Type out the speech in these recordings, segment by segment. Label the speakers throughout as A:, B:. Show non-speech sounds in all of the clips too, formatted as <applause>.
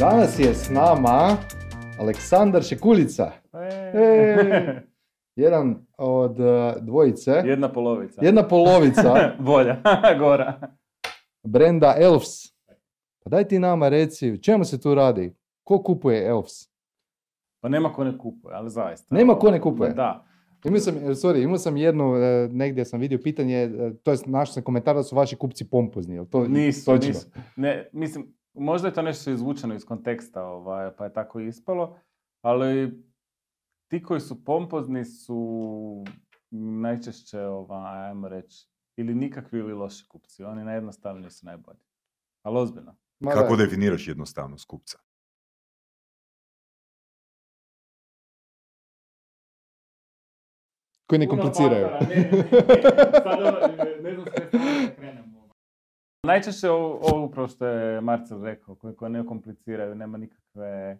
A: Danas je s nama Aleksandar Šekuljica. E, jedan od uh, dvojice,
B: Jedna polovica.
A: jedna polovica <laughs>
B: Bolja, <laughs> gora.
A: brenda Elves. Pa daj ti nama reci, čemu se tu radi? Ko kupuje Elves?
B: Pa nema ko ne kupuje, ali zaista.
A: Nema ko ne kupuje?
B: Da.
A: Imao sam, sorry, imao sam jednu, eh, negdje sam vidio pitanje, eh, to jest našao sam komentar da su vaši kupci pompozni, jel to
B: Nisu,
A: točno?
B: nisu. Ne, mislim, možda je to nešto izvučeno iz konteksta, ovaj, pa je tako ispalo, ali ti koji su pompozni su najčešće, ovaj, ajmo reći, ili nikakvi ili loši kupci. Oni najjednostavniji su najbolji. Ali ozbiljno.
A: Ma
C: Kako
A: da.
C: definiraš jednostavnost kupca?
A: Koji ne kompliciraju.
B: Najčešće ovo, upravo što je Marcel rekao, koji ne kompliciraju, nema nikakve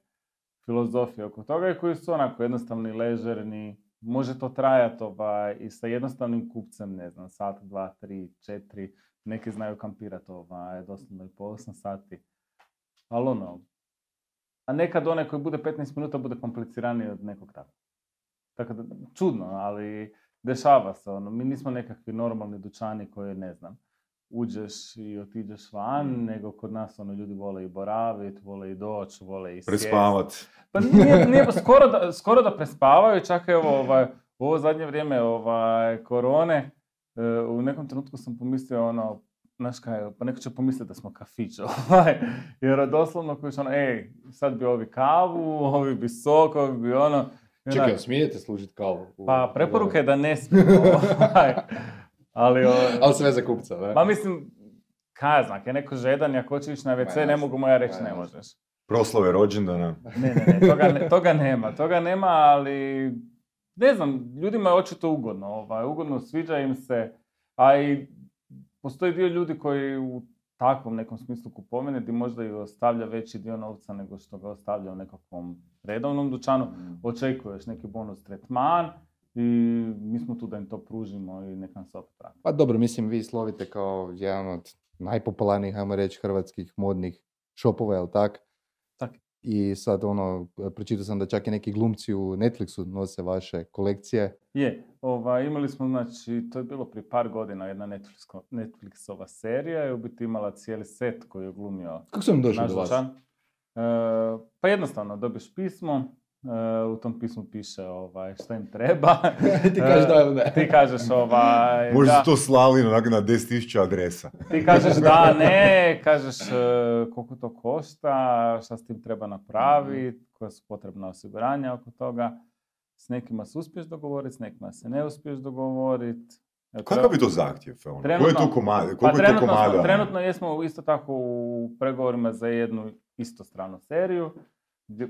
B: filozofije oko toga i koji su onako jednostavni, ležerni, može to trajati ovaj, i sa jednostavnim kupcem, ne znam, sat, dva, tri, četiri, neki znaju kampirati ovaj, doslovno i po 8 sati. Ali ono, a nekad onaj koji bude 15 minuta bude kompliciraniji od nekog takvog. Tako da, čudno, ali dešava se ono. Mi nismo nekakvi normalni dućani koji, ne znam, uđeš i otiđeš van,
C: Mm.
B: nego kod nas ono ljudi vole i boravit, vole i doći, vole i.
C: Prespavat.
B: Pa nije, nije pa <laughs> skoro, da, skoro da prespavaju, čak evo ovaj, u ovo zadnje vrijeme ovaj, korone, e, u nekom trenutku sam pomislio ono, znaš kaj, pa neko će pomisliti da smo kafić, <laughs> ovaj, jer doslovno koji ono, ej, sad bi ovi kavu, ovi bi sok, ovi bi ono.
A: Čekaj, smijete služiti kavu?
B: pa preporuka je da ne <laughs> smijemo, ovaj, ali, o,
A: Ali sve za kupca, da?
B: ma mislim, kaj znam, je neko žedan, ako hoće ići na WC, ne mogu mu ja reći, ne
A: jasno.
B: možeš.
C: Proslave rođendana.
B: Ne, ne, ne, toga, ne, toga nema, toga nema, ali ne znam, ljudima je očito ugodno, ovaj, ugodno sviđa im se, a i postoji dio ljudi koji u takvom nekom smislu kupovine gdje možda i ostavlja veći dio novca nego što ga ostavlja u nekakvom redovnom dućanu, očekuješ neki bonus tretman i mi smo tu da im to pružimo i nek nam se opet vrati.
A: Pa dobro, mislim, vi slovite kao jedan od najpopularnijih, ajmo reći, hrvatskih modnih šopova, jel tak?
B: Tak.
A: I sad ono, pročitao sam da čak i neki glumci u Netflixu nose vaše kolekcije.
B: Je, ovaj, imali smo, znači, to je bilo prije par godina jedna Netflixko- Netflixova serija i u biti imala cijeli set koji je glumio
A: Kako sam došao do vas?
B: E, pa jednostavno, dobiješ pismo, e, u tom pismu piše ovaj, šta im treba. <laughs>
A: Ti kažeš da ili ne? <laughs>
B: Ti kažeš ovaj,
C: Možda
B: da,
C: su to slali onak na 10.000 adresa.
B: ti kažeš da, <laughs> ne, kažeš e, koliko to košta, šta s tim treba napraviti, koja su potrebna osiguranja oko toga. S nekima se uspiješ dogovoriti, s nekima se ne uspiješ dogovoriti.
C: Kakav je to zahtjev? Ono? Koje je to
B: Trenutno-
C: komad,
B: Pa
C: koliko je to
B: trenutno, smo-
C: komada?
B: trenutno jesmo isto tako u pregovorima za jednu istostranu seriju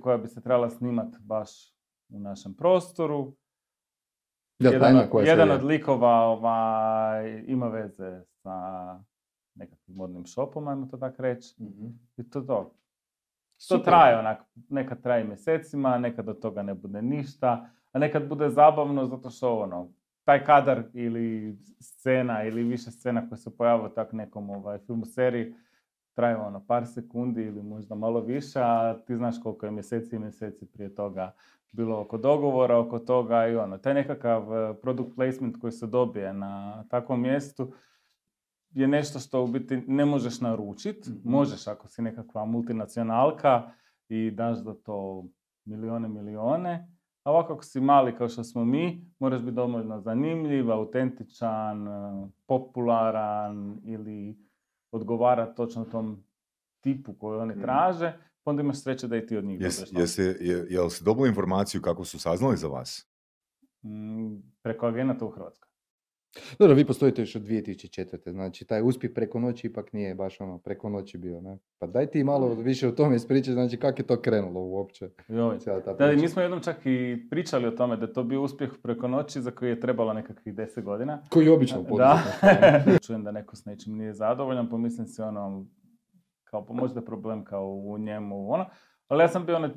B: koja bi se trebala snimati baš u našem prostoru.
A: Jel,
B: jedan
A: tajna
B: od,
A: koja
B: jedan
A: serija?
B: od likova ovaj, ima veze sa nekakvim modnim shopom, ajmo to tako reći.
A: Mhm.
B: I to je to. To traje onak, nekad traje mjesecima, nekad od toga ne bude ništa, a nekad bude zabavno zato što ono, taj kadar ili scena ili više scena koja se pojavila u tak nekom ovaj, filmu seriji traje ono par sekundi ili možda malo više, a ti znaš koliko je mjeseci i mjeseci prije toga bilo oko dogovora, oko toga i ono, taj nekakav eh, product placement koji se dobije na takvom mjestu je nešto što u biti ne možeš naručiti,
A: Mhm.
B: možeš ako si nekakva multinacionalka i daš za to milione, milione, a ovako ako si mali kao što smo mi, moraš biti dovoljno zanimljiv, autentičan, eh, popularan ili odgovara točno tom tipu koju oni
A: Mhm.
B: traže, pa onda imaš sreće da i ti od njih
C: Jes, jeste, je, jel si dobili informaciju kako su saznali za vas?
B: Mm, preko agenata u Hrvatskoj.
A: Dobro, vi postojite još od 2004. Znači, taj uspjeh preko noći ipak nije baš ono preko noći bio, ne? Pa daj ti malo više o tome ispričati, znači kako je to krenulo uopće,
B: Joj.
A: cijela ta
B: Da, mi smo jednom čak i pričali o tome da je to bio uspjeh preko noći za koji je trebalo nekakvih 10 godina.
A: Koji je obično
B: Da. <laughs> Čujem da neko s nečim nije zadovoljan, pomislim si ono, kao pa možda problem kao u njemu, ono. Ali ja sam bio, ono,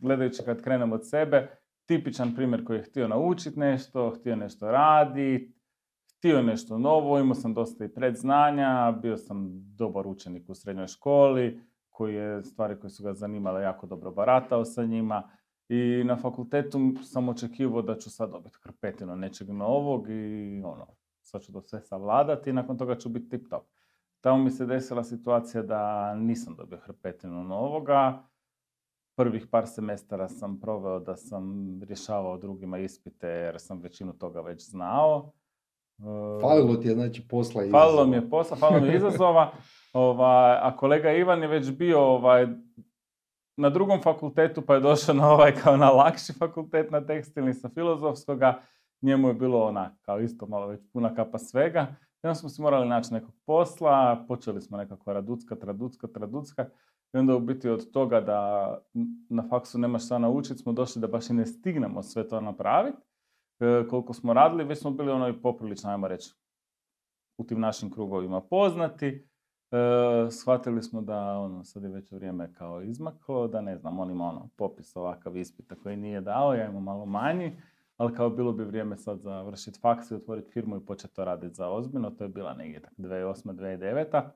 B: gledajući kad krenem od sebe, tipičan primjer koji je htio naučiti nešto, htio nešto raditi, htio nešto novo, imao sam dosta i predznanja, bio sam dobar učenik u srednjoj školi, koji je stvari koje su ga zanimale jako dobro baratao sa njima. I na fakultetu sam očekivao da ću sad dobiti hrpetinu nečeg novog i ono, sad ću to sve savladati i nakon toga ću biti tip top. Tamo mi se desila situacija da nisam dobio hrpetinu novoga. Prvih par semestara sam proveo da sam rješavao drugima ispite jer sam većinu toga već znao.
A: Falilo ti je znači posla i
B: Falilo mi je posla, falilo mi je izazova, <laughs> ovaj, a kolega Ivan je već bio ovaj, na drugom fakultetu pa je došao na ovaj kao na lakši fakultet na tekstilni sa filozofskoga. Njemu je bilo ona kao isto malo već puna kapa svega. I onda smo si morali naći nekog posla, počeli smo nekako raducka, traducka, traducka. I onda u biti od toga da na faksu nemaš šta naučiti smo došli da baš i ne stignemo sve to napraviti. E, koliko smo radili, već smo bili ono poprilično, ajmo reći, u tim našim krugovima poznati. E, shvatili smo da ono, sad je već vrijeme kao izmaklo, da ne znam, on ima ono, popis ovakav ispita koji nije dao, ja imam malo manji, ali kao bilo bi vrijeme sad završiti faks i otvoriti firmu i početi to raditi za ozbiljno, to je bila negdje tak 2008. 2009.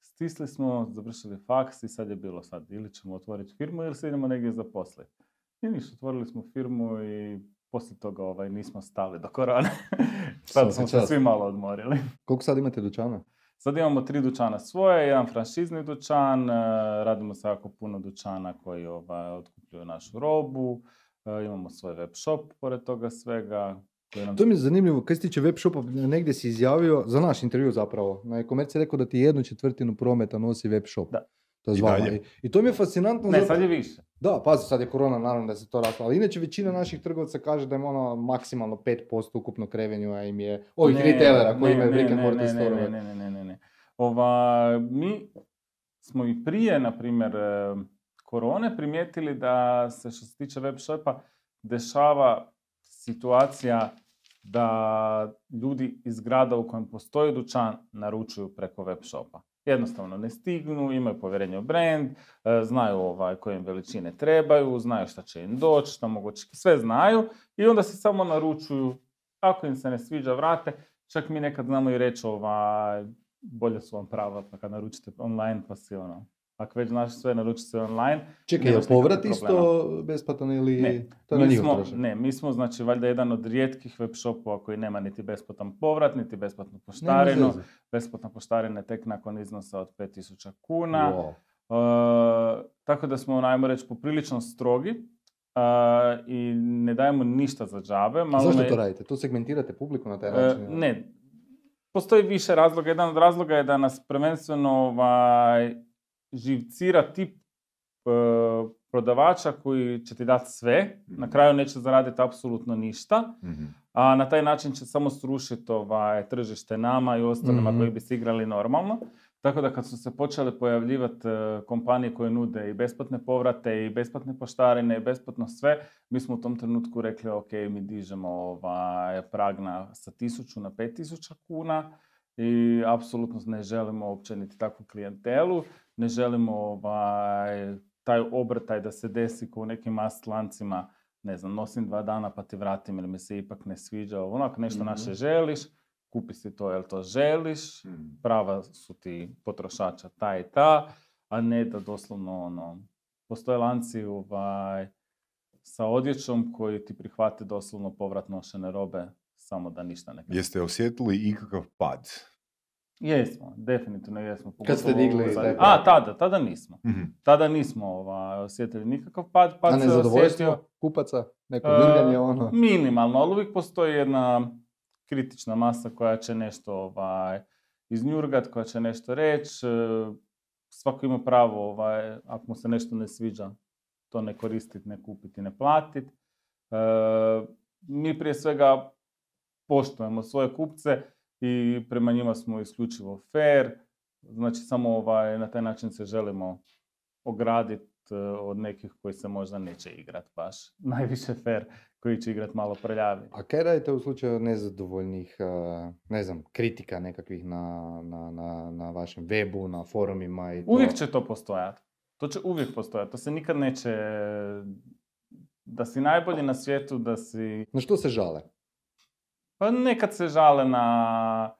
B: Stisli smo, završili faks i sad je bilo sad ili ćemo otvoriti firmu ili se idemo negdje zaposliti. I ništa, otvorili smo firmu i poslije toga ovaj, nismo stali do korone. <laughs> sad smo se svi malo odmorili.
A: Koliko sad imate dućana?
B: Sad imamo tri dućana svoje, jedan franšizni dućan, e, radimo sa jako puno dućana koji ovaj, otkupljuju našu robu, e, imamo svoj web shop pored toga svega. Nam...
A: To mi je zanimljivo, kaj se tiče web shopa, negdje si izjavio, za naš intervju zapravo, na e-komerciji je rekao da ti jednu četvrtinu prometa nosi web shop.
B: Da.
A: To je
C: I dalje.
A: I, to mi je fascinantno.
B: Ne,
A: zato-
B: sad je više.
A: Da, pazi, sad je korona, naravno da se to raslo, ali inače većina naših trgovaca kaže da im ono maksimalno 5% ukupnog revenua im je, ovih
B: Ne,
A: retailera koji imaju brick and mortar
B: ne,
A: store-ove.
B: Ne, ne, ne, ne, ne. Ova, mi smo i prije, na primjer, e, korone primijetili da se što se tiče web shopa dešava situacija da ljudi iz grada u kojem postoji dućan naručuju preko web shopa. Jednostavno ne stignu, imaju povjerenje u brand, e, znaju ovaj, koje im veličine trebaju, znaju šta će im doći, šta mogu sve znaju i onda se samo naručuju. Ako im se ne sviđa, vrate. Čak mi nekad znamo i reći ovaj, bolje su vam prava pa kad naručite online pa si ono. Ako već znaš sve, naruči se online.
A: Čekaj, je povrat isto besplatan ili
B: Ne,
A: to
B: mi smo, ne, mi smo znači valjda jedan od rijetkih web shopova koji nema niti besplatan povrat, niti besplatnu poštarinu. Besplatna poštarina je tek nakon iznosa od 5000 kuna.
A: Wow.
B: E, tako da smo, najmo reći, poprilično strogi e, i ne dajemo ništa za džabe. Malo
A: Zašto
B: me-
A: to radite? To segmentirate publiku na taj
B: E,
A: način? ili?
B: ne, postoji više razloga. Jedan od razloga je da nas prvenstveno ovaj, živcira tip e, prodavača koji će ti dati sve, na kraju neće zaraditi apsolutno ništa,
C: Mhm.
B: a na taj način će samo srušiti ovaj, tržište nama i ostalima
A: Mhm.
B: koji bi se igrali normalno. Tako da kad su se počele pojavljivati e, kompanije koje nude i besplatne povrate i besplatne poštarine i besplatno sve, mi smo u tom trenutku rekli ok, mi dižemo ovaj, prag na, sa 1000 na 5000 kuna i apsolutno ne želimo uopće niti takvu klijentelu, ne želimo ovaj, taj obrtaj da se desi kao u nekim mast lancima, ne znam, nosim dva dana pa ti vratim jer mi se ipak ne sviđa, ono, ako nešto
A: Mhm.
B: naše želiš, kupi si to jel to želiš,
C: Mhm.
B: prava su ti potrošača ta i ta, a ne da doslovno ono, postoje lanci ovaj, sa odjećom koji ti prihvate doslovno povrat nošene robe, samo da ništa ne
C: Jeste osjetili ikakav pad?
B: Jesmo, definitivno jesmo.
A: Kad ste
B: pogotovo
A: digli taj
B: A, tada, tada nismo.
C: Mhm.
B: Tada nismo ovaj, osjetili nikakav pad, pad
A: A
B: se
A: nezadovoljstvo
B: osjetio-
A: kupaca? Neko
B: E,
A: ljubljanje, ono?
B: Minimalno, ali uvijek postoji jedna kritična masa koja će nešto ovaj, iznjurgat, koja će nešto reći. e, Svako ima pravo, ovaj, ako mu se nešto ne sviđa, to ne koristiti, ne kupiti, ne platiti. mi prije svega poštujemo svoje kupce i prema njima smo isključivo fair. Znači samo ovaj, na taj način se želimo ograditi od nekih koji se možda neće igrat baš. <laughs> Najviše fair koji će igrat malo prljavi.
A: A kaj radite u slučaju nezadovoljnih, a, ne znam, kritika nekakvih na, na, na, na vašem webu, na forumima i to?
B: Uvijek će to postojati. To će uvijek postojati. To se nikad neće... Da si najbolji na svijetu, da si...
A: Na što se žale?
B: Pa nekad se žale na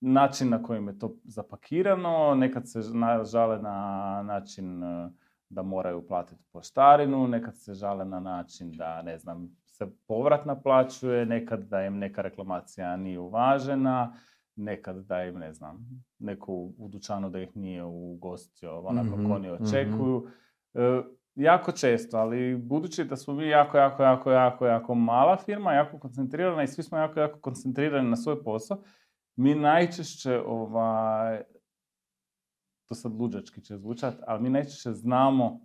B: način na kojim je to zapakirano, nekad se žale na način e, da moraju platiti poštarinu, nekad se žale na način da, ne znam, se povrat naplaćuje, nekad da im neka reklamacija nije uvažena, nekad da im, ne znam, neko u dućanu da ih nije ugostio onako
A: Mhm,
B: oni
A: mhm.
B: očekuju. E, jako često, ali budući da smo mi jako, jako, jako, jako, jako mala firma, jako koncentrirana i svi smo jako, jako koncentrirani na svoj posao, mi najčešće, ovaj, to sad luđački će zvučat, ali mi najčešće znamo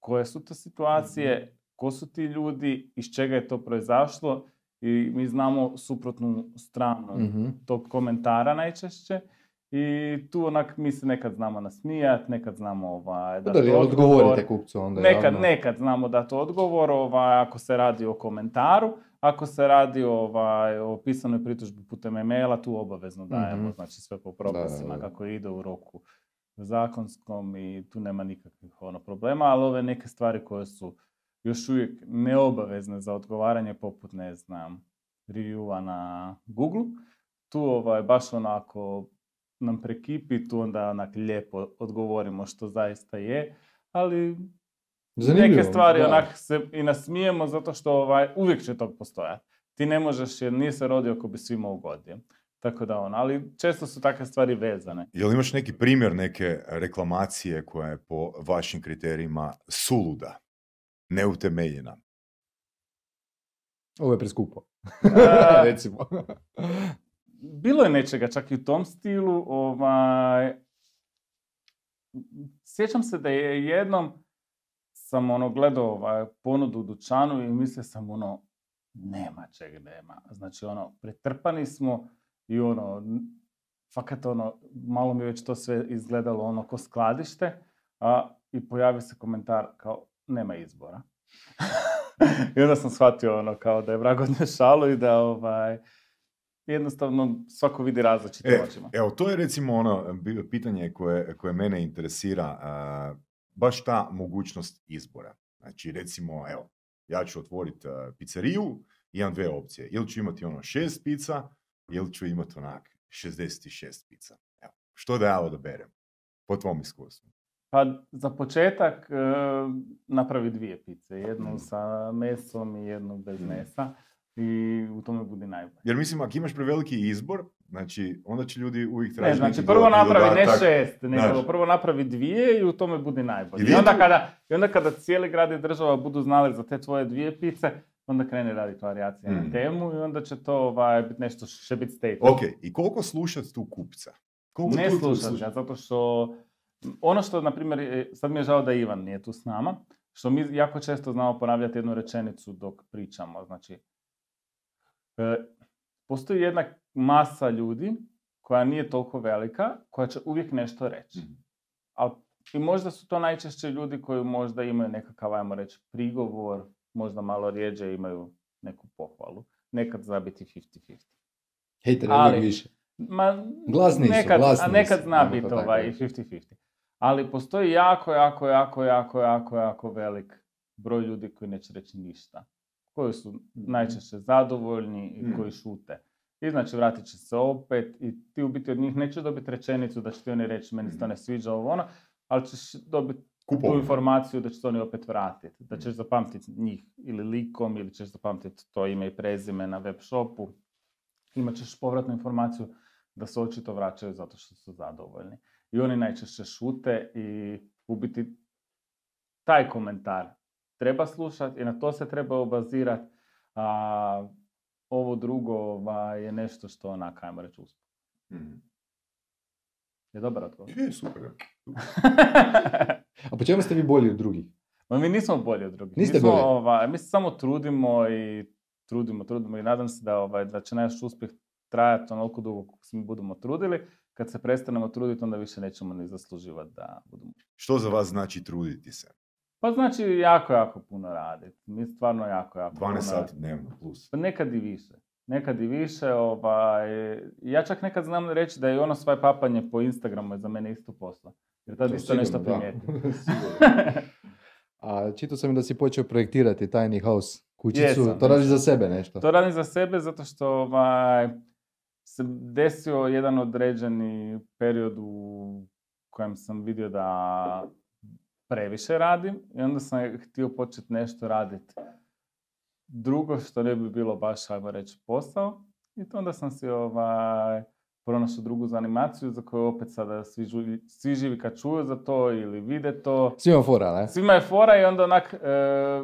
B: koje su to situacije, ko su ti ljudi, iz čega je to proizašlo i mi znamo suprotnu stranu
A: Mhm.
B: tog komentara najčešće. I tu onak mi se nekad znamo nasmijat, nekad znamo ovaj,
A: Pa da,
B: odgovor.
A: odgovorite kupcu onda.
B: Nekad,
A: javno.
B: nekad znamo dati odgovor ovaj, ako se radi o komentaru, ako se radi ovaj, o pisanoj pritužbi putem e-maila, tu obavezno dajemo,
A: Mhm.
B: znači sve po
A: Da,
B: propisima
A: da, da.
B: kako ide u roku zakonskom i tu nema nikakvih ono, problema, ali ove neke stvari koje su još uvijek neobavezne za odgovaranje, poput, ne znam, reviewa na Google, tu ovaj, baš onako nam prekipi, tu onda onak lijepo odgovorimo što zaista je, ali
A: Zanimljivo,
B: neke stvari
A: da.
B: onak se i nasmijemo zato što ovaj, uvijek će to postojati. Ti ne možeš jer nije se rodio ako bi svima ugodio. Tako da on, ali često su takve stvari vezane.
C: Jel imaš neki primjer neke reklamacije koja je po vašim kriterijima suluda, neutemeljena?
A: Ovo je preskupo. <laughs> Recimo.
B: Bilo je nečega čak i u tom stilu. Ovaj, sjećam se da je jednom sam ono gledao ovaj, ponudu u dućanu i mislio sam ono, nema čeg nema. Znači ono, pretrpani smo i ono, fakat ono, malo mi već to sve izgledalo ono ko skladište, a, i pojavi se komentar kao, nema izbora. <laughs> I onda sam shvatio ono kao da je vrag odnio šalu i da ovaj, jednostavno svako vidi različitim
C: E,
B: očima.
C: evo, to je recimo ono pitanje koje, koje mene interesira, a, baš ta mogućnost izbora. Znači, recimo, evo, ja ću otvoriti a, pizzeriju, imam dve opcije. Ili ću imati ono šest pica, ili ću imati onak 66 pica. Evo, što da ja odaberem? Po tvom iskustvu.
B: Pa za početak e, napravi dvije pice, jednu
C: Mm.
B: sa mesom i jednu bez mesa i u tome budi najbolje.
C: Jer mislim, ako imaš preveliki izbor, znači, onda će ljudi uvijek
B: Ne,
C: tražiti
B: znači
C: neki
B: prvo napravi ne šest, nego prvo napravi dvije i u tome budi najbolje.
C: I
B: I onda kada, i onda kada cijeli grad i država budu znali za te tvoje dvije pice, onda krene raditi varijacije
C: Mm.
B: na temu i onda će to ovaj, biti nešto što će biti statement.
C: Ok, i koliko slušat tu kupca? Koliko
B: Ne
C: tu- tu
B: slušam
C: slušat?
B: ga, zato što ono što, na primjer, je- sad mi je žao da Ivan nije tu s nama, što mi jako često znamo ponavljati jednu rečenicu dok pričamo. Znači, e, postoji jedna masa ljudi koja nije toliko velika, koja će uvijek nešto reći.
C: Mhm.
B: Al, I možda su to najčešće ljudi koji možda imaju nekakav, ajmo reći, prigovor, možda malo rijeđe imaju neku pohvalu. Nekad zna biti 50-50.
A: Hejter
B: Ali-
A: više.
B: Ma,
A: Glasniji su,
B: nekad,
A: glasniji
B: a nekad zna biti ovaj, i
A: reći.
B: 50-50. Ali postoji jako, jako, jako, jako, jako, jako velik broj ljudi koji neće reći ništa. Koji su najčešće zadovoljni i
C: Mhm.
B: koji šute. I znači vratit će se opet i ti u biti od njih nećeš dobiti rečenicu da će ti oni reći meni se to ne sviđa ovo ono, ali ćeš dobiti tu informaciju da će to oni opet vratiti. Da ćeš zapamtiti njih ili likom ili ćeš zapamtiti to ime i prezime na web shopu. Imat ćeš povratnu informaciju da se očito vraćaju zato što su zadovoljni. I oni najčešće šute i u biti taj komentar treba slušati i na to se treba obazirati. A ovo drugo ovaj, je nešto što onak, ajmo reći, uspije.
C: Mhm.
B: Je dobar odgovor.
C: Je, super. <laughs>
A: A po čemu ste vi bolji od drugih?
B: Ma mi nismo bolji od drugih.
A: Niste
B: mi, smo,
A: bolji?
B: ovaj, mi se samo trudimo i trudimo, trudimo i nadam se da, ovaj, da će naš uspjeh trajati onoliko dugo kako se mi budemo trudili. Kad se prestanemo truditi, onda više nećemo ni zasluživati da budemo.
C: Što za vas znači truditi se?
B: Pa znači jako, jako puno raditi. Mi stvarno jako, jako
C: 12
B: puno
C: sati dnevno plus.
B: Pa nekad i više. Nekad i više, ovaj, ja čak nekad znam reći da je ono svaj papanje po Instagramu je za mene isto posla. Jer tad
A: To
B: isto nešto
A: sigurno. <laughs> Sigurno. <laughs> A čitao sam i da si počeo projektirati ttiny house kućicu.
B: Jesam,
A: to radiš
B: jesam.
A: za sebe nešto.
B: To radim za sebe zato što ovaj, se desio jedan određeni period u kojem sam vidio da previše radim i onda sam htio početi nešto raditi drugo što ne bi bilo baš, ajmo reći, posao. I to onda sam si ovaj, pronašao drugu za animaciju za koju opet sada svi, živi, svi živi kad čuju za to ili vide to.
A: Svima fora, ne?
B: Svima je fora i onda onak e,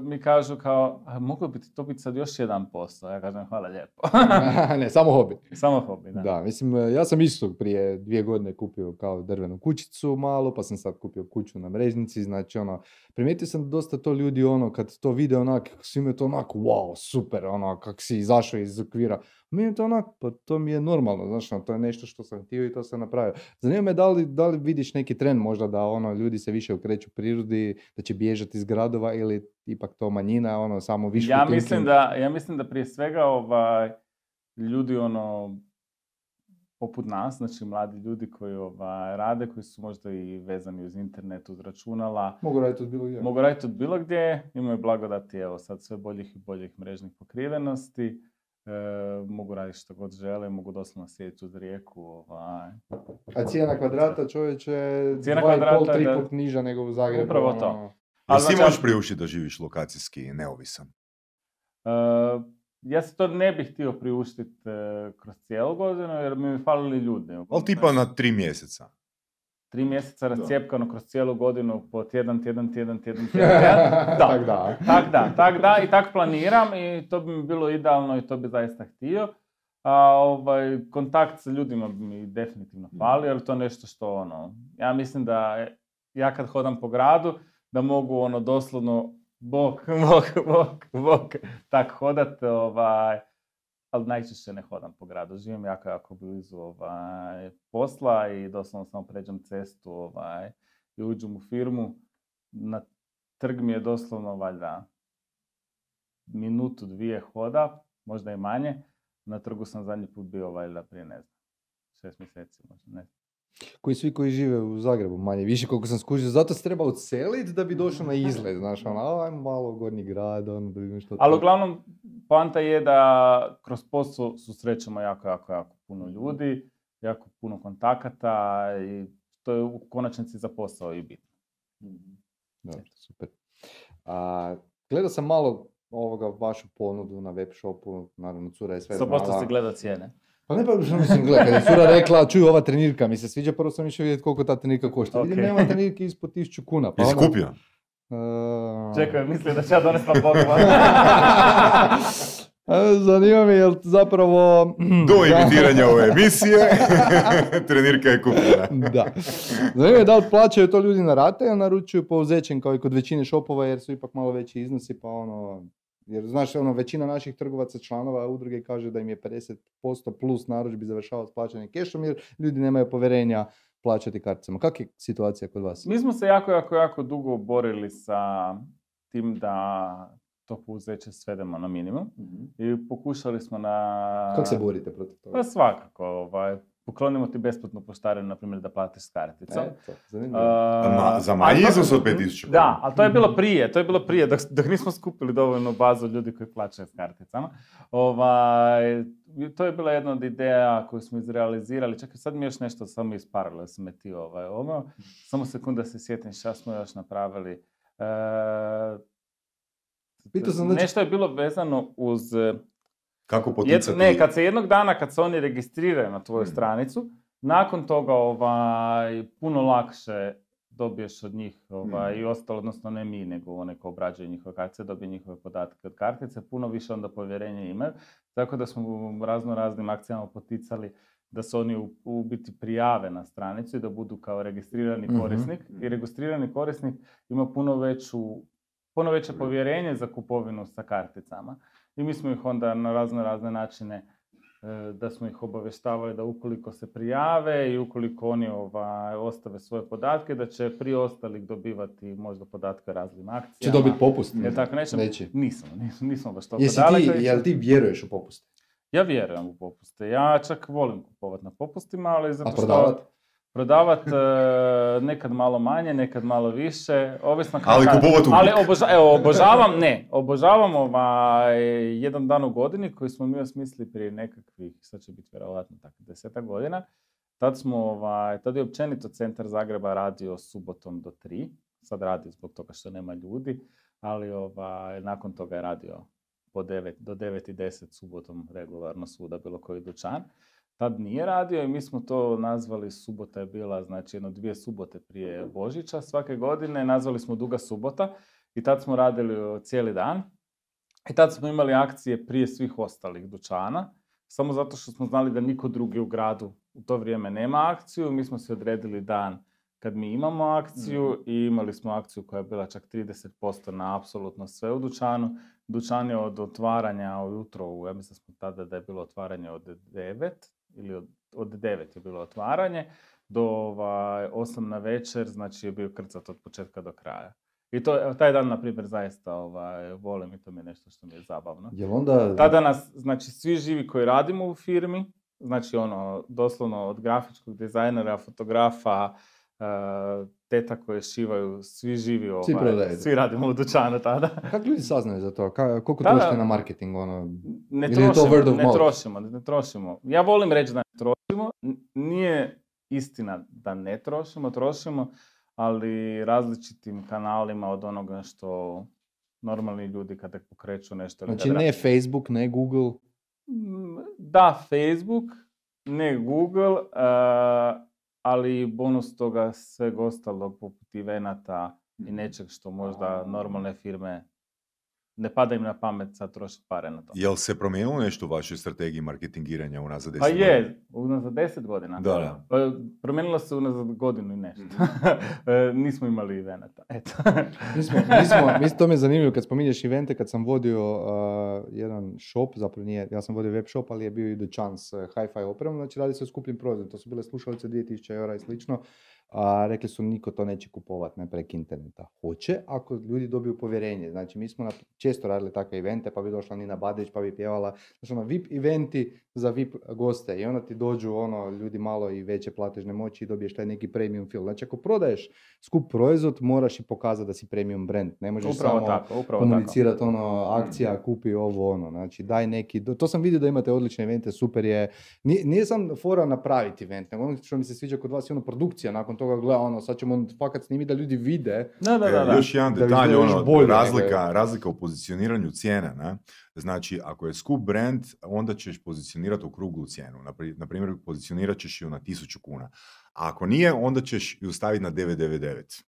B: mi kažu kao, a moglo bi to biti sad još jedan posao. Ja kažem hvala lijepo. <laughs> <laughs>
A: ne, samo hobi.
B: Samo hobi, da.
A: Da, mislim, e, ja sam isto prije dvije godine kupio kao drvenu kućicu malo, pa sam sad kupio kuću na mrežnici, znači ono, primijetio sam dosta to ljudi ono, kad to vide onak, svima je to onak, wow, super, ono, kak si izašao iz okvira. Meni je to onak, pa to mi je normalno, znaš, ono, to je nešto što sam htio i to sam napravio. Zanima me da li, da li vidiš neki trend možda da ono, ljudi se više okreću prirodi, da će bježati iz gradova ili ipak to manjina, ono, samo više
B: ja mislim da Ja mislim da prije svega ovaj, ljudi ono, poput nas, znači mladi ljudi koji ovaj, rade, koji su možda i vezani uz internet, uz računala.
A: Mogu raditi od bilo gdje.
B: Mogu raditi od bilo gdje, imaju blagodati, evo sad sve boljih i boljih mrežnih pokrivenosti. E, mogu raditi što god žele, mogu doslovno sjediti uz rijeku. Ovaj.
A: A cijena kvadrata čovječe cijena kvadrata, tri put niža nego u Zagrebu.
B: Upravo to. Ono...
C: Ali si možeš priuštiti da živiš lokacijski neovisan?
B: Uh, ja se to ne bih htio priuštiti e, kroz cijelu godinu jer mi bi falili ljudi.
C: Ali tipa na tri mjeseca.
B: Tri mjeseca rascijepkano kroz cijelu godinu po tjedan, tjedan, tjedan, tjedan, <laughs> tjedan. Da, tak da. Tak da, tak da i tak planiram i to bi mi bilo idealno i to bi zaista htio. A ovaj, kontakt sa ljudima bi mi definitivno mm. fali, ali to je nešto što ono, ja mislim da ja kad hodam po gradu, da mogu ono doslovno bok, <laughs> bok, bok, bok, tak hodat, ovaj, ali najčešće ne hodam po gradu. Živim jako, jako blizu ovaj, posla i doslovno samo pređem cestu ovaj, i uđem u firmu. Na trg mi je doslovno valjda minutu, dvije hoda, možda i manje. Na trgu sam zadnji put bio valjda prije, ne znam, šest mjeseci možda, ne
A: koji svi koji žive u Zagrebu, manje više koliko sam skužio, zato se treba odseliti da bi došao na izgled, znaš, ono, ajmo malo u gornji grad, ono, da vidimo što...
B: Ali uglavnom, poanta je da kroz posao susrećemo jako, jako, jako puno ljudi, jako puno kontakata i to je u konačnici za posao i bitno.
A: Dobro, super. A, gledao sam malo ovoga vašu ponudu na web shopu, naravno cura je sve
B: 100% si gleda cijene.
A: Pa ne pa što mislim, gledaj, kada je cura rekla, čuj, ova trenirka mi se sviđa, prvo sam išao vidjeti koliko ta trenirka košta. Okay. Vidim, nema trenirke ispod tisuću kuna.
C: Pa Jesi kupio?
B: Uh... Čekaj, misli da će ja donesti na <laughs>
A: Zanima me, jel zapravo... <clears throat>
C: Do imitiranja ove emisije, <laughs> trenirka je kupljena.
A: da. Zanima me da li plaćaju to ljudi na rate ili naručuju po kao i kod većine šopova jer su ipak malo veći iznosi pa ono jer znaš, ono, većina naših trgovaca članova udruge kaže da im je 50% plus narudžbi završava s plaćanjem kešom jer ljudi nemaju povjerenja plaćati karticama. Kak je situacija kod vas?
B: Mi smo se jako, jako, jako dugo borili sa tim da to pouzeće svedemo na minimum mm i pokušali smo na...
A: Kako se borite protiv toga?
B: Pa svakako, ovaj, poklonimo ti besplatnu poštarinu, na primjer, da platiš s karticom.
A: Eto,
C: uh, za manji iznos od 5000
B: Da, ali to je bilo prije, to je bilo prije, dok, dok nismo skupili dovoljnu bazu ljudi koji plaćaju s karticama. Ovaj, to je bila jedna od ideja koju smo izrealizirali. Čekaj, sad mi još nešto samo isparalo, sam me ti ovaj, ovo. Samo sekunda se sjetim šta smo još napravili. Uh, Nešto je bilo vezano uz
C: kako poticati?
B: ne, kad se jednog dana, kad se oni registriraju na tvoju hmm. stranicu, nakon toga ovaj, puno lakše dobiješ od njih ovaj, hmm. i ostalo, odnosno ne mi, nego one ko obrađuju njihove kartice, dobije njihove podatke od kartice, puno više onda povjerenja imaju. Tako da smo u razno raznim akcijama poticali da se oni u, u biti prijave na stranicu i da budu kao registrirani mhm. korisnik. I registrirani korisnik ima puno veću puno veće povjerenje za kupovinu sa karticama. I mi smo ih onda na razne razne načine e, da smo ih obavještavali da ukoliko se prijave i ukoliko oni ovaj, ostave svoje podatke, da će prije ostalih dobivati možda podatke o raznim akcijama.
A: Će dobiti popust?
B: Je tako neće? Neće. Nismo, nismo, baš
A: to Jesi ti, jel ti vjeruješ u popuste?
B: Ja vjerujem u popuste. Ja čak volim kupovati na popustima, ali zato
A: što... A
B: Prodavat e, nekad malo manje, nekad malo više, ovisno kako...
C: Ali kupovat
B: Ali oboža- evo, obožavam, ne, obožavam ovaj, jedan dan u godini koji smo mi osmislili prije nekakvih, sad će biti vjerojatno tako desetak godina. Tad smo, ovaj, tad je općenito centar Zagreba radio subotom do tri, sad radi zbog toga što nema ljudi, ali ovaj, nakon toga je radio po 9, do 9 i 10 subotom regularno svuda bilo koji dućan. Tad nije radio i mi smo to nazvali, subota je bila, znači jedno dvije subote prije Božića svake godine, nazvali smo Duga subota i tad smo radili cijeli dan. I tad smo imali akcije prije svih ostalih dućana, samo zato što smo znali da niko drugi u gradu u to vrijeme nema akciju. Mi smo se odredili dan kad mi imamo akciju i imali smo akciju koja je bila čak 30% na apsolutno sve u dućanu. Dućan je od otvaranja ujutro, ja mislim smo tada da je bilo otvaranje od 9 ili od, od 9 je bilo otvaranje, do ovaj, 8 na večer, znači je bio krcat od početka do kraja. I to, taj dan, na primjer, zaista ovaj, volim i to mi je nešto što mi je zabavno.
A: Jel onda...
B: Tada nas, znači, svi živi koji radimo u firmi, znači ono, doslovno od grafičkog dizajnera, fotografa, teta koje šivaju, svi živi ovaj,
A: Svi
B: svi radimo u dućanu tada.
A: Kako ljudi saznaju za to? Ka, koliko
B: Da,
A: trošite na marketing? Ono?
B: Ne
A: je to
B: trošimo,
A: word of
B: ne
A: mouth?
B: trošimo, ne trošimo. Ja volim reći da ne trošimo, nije istina da ne trošimo, trošimo, ali različitim kanalima od onoga što normalni ljudi kada pokreću nešto.
A: Znači ne Facebook, ne Google.
B: Mm, Da, Facebook, ne Google, eh, ali bonus toga sveg ostalog poput evenata i nečeg što možda normalne firme ne pada im na pamet sad trošiti pare na to.
C: Jel se promijenilo nešto u vašoj strategiji marketingiranja unazad 10
B: Pa
C: godina?
B: je, unazad deset godina.
C: Da, da.
B: Pa, promijenilo se unazad godinu i nešto. <laughs> E, Nismo imali evenata, eto.
A: Mi smo, mi smo, mi- to mi je zanimljivo kad spominješ evente, kad sam vodio uh, jedan shop, zapravo nije, ja sam vodio web shop, ali je bio i dućan s uh, hi-fi opremom, znači radi se o skupljim proizvodima, to su bile slušalice 2000 eura i slično, a rekli su niko to neće kupovati ne prek interneta. Hoće ako ljudi dobiju povjerenje. Znači mi smo na, često radili takve evente, pa bi došla Nina Badrić, pa bi pjevala. Znači ono, VIP eventi za VIP goste i onda ti dođu ono, ljudi malo i veće platežne moći i dobiješ taj neki premium feel. Znači ako prodaješ skup proizvod, moraš i pokazati da si premium brand. Ne možeš
B: Upravo
A: samo
B: tako, upravo tako.
A: komunicirati ono, akcija, kupi ovo, ono, znači daj neki, to sam vidio da imate odlične evente, super je, nije, nije sam fora napraviti event, nego ono što mi se sviđa kod vas je ono produkcija, nakon toga gleda ono, sad ćemo fakat snimiti da ljudi vide,
B: Da, da, da.
C: E,
B: da.
C: Još jedan
A: Da
C: detalj,
A: izgledaš
C: ono,
A: bolje nego
C: razlika,
A: je.
C: razlika u pozicioniranju cijene, ne? Znači, ako je skup brand, onda ćeš pozicionirati okruglu cijenu. Napri- Na primjer, pozicionirat ćeš ju na 1000 kuna. A ako nije, onda ćeš ju staviti na 999.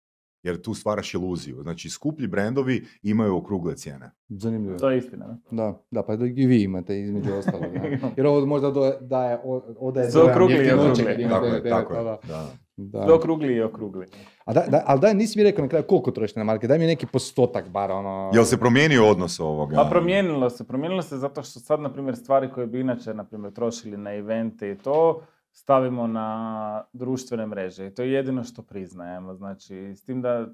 C: Jer tu stvaraš iluziju. Znači, skuplji brendovi imaju okrugle cijene.
A: zanimljivo.
B: To je istina. da.
A: Da, da, pa i vi imate između ostalog. ne? <laughs> Jer ovo možda do, daje, odaje dojam
B: okrugli i
A: jeftinoće
B: okrugli.
C: Tako je,
A: 99,
C: tako
A: da,
C: je.
A: da,
C: Da.
B: okrugli i okrugli.
A: A da, da, ali daj, nisi mi rekao na kraju koliko trošite na market, daj mi neki postotak bar, ono...
C: Jel se promijenio odnos ovoga?
B: Pa promijenilo se, promijenilo se zato što sad, na primjer, stvari koje bi inače, na primjer, trošili na evente i to, stavimo na društvene mreže i to je jedino što priznajemo. Znači, s tim da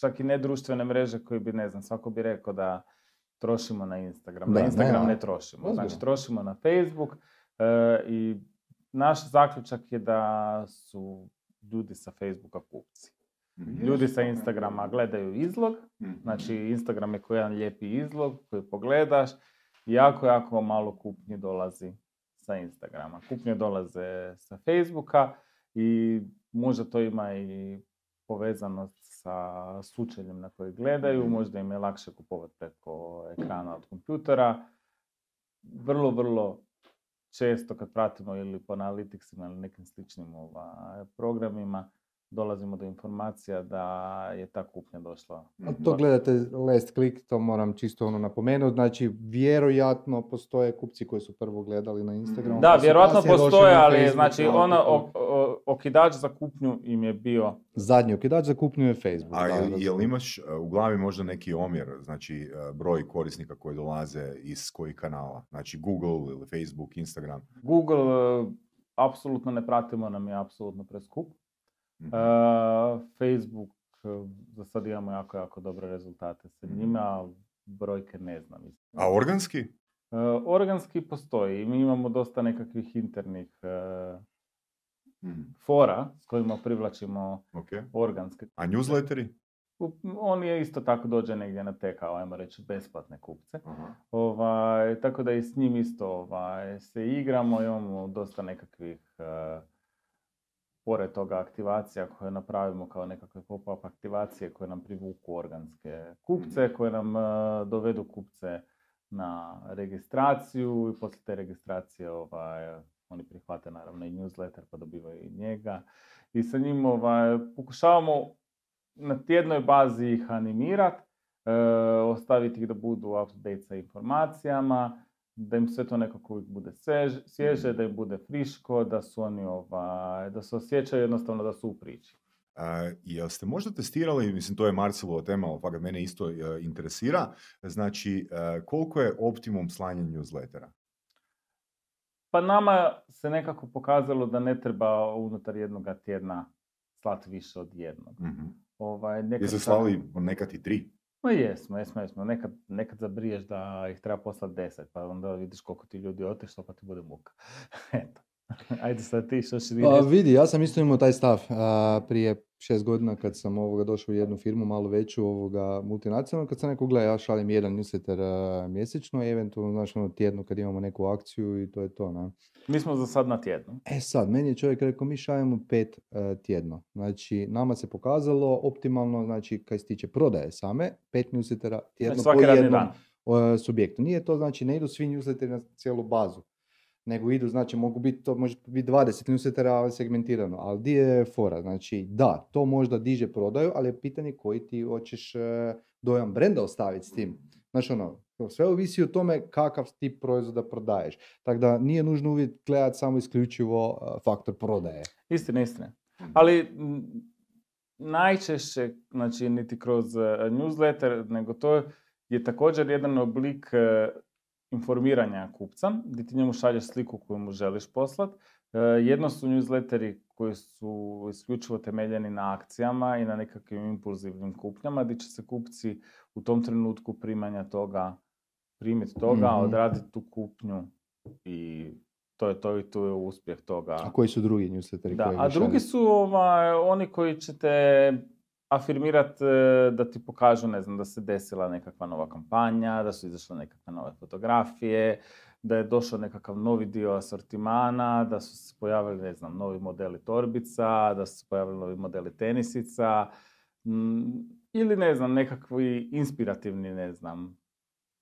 B: čak i ne društvene mreže koje bi, ne znam, svako bi rekao da trošimo na Instagram.
A: Da,
B: na Instagram
A: ne,
B: ne, trošimo.
A: ozbiljno.
B: Znači, trošimo na Facebook e, i naš zaključak je da su ljudi sa Facebooka kupci.
C: Mhm.
B: Ljudi sa Instagrama gledaju izlog, Znači, Instagram je kao jedan lijepi izlog koji pogledaš i jako, jako malo kupnji dolazi sa Instagrama. Kupnje dolaze sa Facebooka i možda to ima i povezanost sa sučeljem na koji gledaju, možda im je lakše kupovati preko ekrana od kompjutera. Vrlo, vrlo često kad pratimo ili po analyticsima ili nekim sličnim ovaj, programima, dolazimo do informacija da je ta kupnja došla.
A: A to gledate last click, to moram čisto ono napomenuti, znači vjerojatno postoje kupci koji su prvo gledali na Instagramu.
B: Da,
A: pa
B: vjerojatno postoje, ali
A: Facebook,
B: znači
A: na
B: ono,
A: TikTok.
B: o- o- okidač za kupnju im je bio
A: Zadnji okidač za kupnju je Facebook.
C: A
A: da,
C: jel, jel imaš uh, u glavi možda neki omjer, znači uh, broj korisnika koji dolaze iz kojih kanala? Znači Google ili Facebook, Instagram?
B: Google, e, apsolutno ne pratimo, nam je apsolutno preskup.
C: Mhm.
B: E, Facebook, e, za sad imamo jako, jako dobre rezultate sa njima, a brojke ne znam.
C: A organski?
B: E, organski postoji mi imamo dosta nekakvih internih
C: Mhm.
B: fora s kojima privlačimo
C: Ok.
B: organske.
C: A newsletteri?
B: On je isto tako dođe negdje na te kao, ajmo reći, besplatne kupce.
C: Aha.
B: Ovaj, tako da i s njim isto ovaj, se igramo, imamo dosta nekakvih, eh, pored toga aktivacija koje napravimo kao nekakve pop-up aktivacije koje nam privuku organske kupce, koje nam eh, dovedu kupce na registraciju i poslije te registracije ovaj, oni prihvate naravno i newsletter pa dobivaju i njega. I sa njim ovaj, pokušavamo na tjednoj bazi ih animirati, ostaviti ih da budu up to date sa informacijama, da im sve to nekako uvijek bude svež- svježe, da im bude friško, da su oni ovaj, da se osjećaju jednostavno da su u priči.
C: A, jel ste možda testirali, mislim to je Marcelova tema, ali fakat mene isto e, interesira, znači e, koliko je optimum slanja newslettera?
B: Pa nama se nekako pokazalo da ne treba unutar jednog tjedna slati više od jednog.
C: Mhm.
B: Ovaj, nekad
C: Jeste slali nekad i tri?
B: Ma jesmo, jesmo, jesmo. Nekad, nekad zabriješ da ih treba poslati deset, pa onda vidiš koliko ti ljudi otišlo, pa ti bude muka. <laughs> Eto. Ajde sad ti što si
A: A,
B: vidio.
A: vidi, ja sam isto imao taj stav a, prije šest godina kad sam ovoga došao u jednu firmu malo veću ovoga multinacionalnu, kad sam rekao, gle, ja šaljem jedan newsletter a, mjesečno eventualno, znaš, ono tjedno kad imamo neku akciju i to je to, ne.
B: Mi smo za sad na tjednu.
A: E sad, meni je čovjek rekao, mi šaljemo pet e, tjedno. Znači, nama se pokazalo optimalno, znači, kaj se tiče prodaje same, pet newslettera tjedno
B: Znači,
A: po jednom e, subjektu. Nije to, znači, ne idu svi newsletteri na cijelu bazu, nego idu, znači, mogu biti, to može biti 20 newslettera ali segmentirano, ali di je fora? Znači, da, to možda diže prodaju, ali je pitanje koji ti hoćeš e, dojam brenda ostaviti s tim. Znači, ono, sve ovisi o tome kakav tip proizvoda prodaješ. Tako da nije nužno uvijek gledati samo isključivo e, faktor prodaje.
B: Istina, istina. Ali m, najčešće, znači niti kroz e, newsletter, nego to je također jedan oblik informiranja kupca, gdje ti njemu šalješ sliku koju mu želiš poslat. E, Jedno su newsletteri koji su isključivo temeljeni na akcijama i na nekakvim impulzivnim kupnjama, gdje će se kupci u tom trenutku primanja toga primiti toga,
A: Mhm.
B: odraditi tu kupnju i to je to i tu je uspjeh toga.
A: A koji su drugi newsletteri
B: Da,
A: koji
B: a drugi su ovaj, oni koji će te afirmirati da ti pokažu, ne znam, da se desila nekakva nova kampanja, da su izašle nekakve nove fotografije, da je došao nekakav novi dio asortimana, da su se pojavili, ne znam, novi modeli torbica, da su se pojavili novi modeli tenisica, mm, ili ne znam, nekakvi inspirativni, ne znam,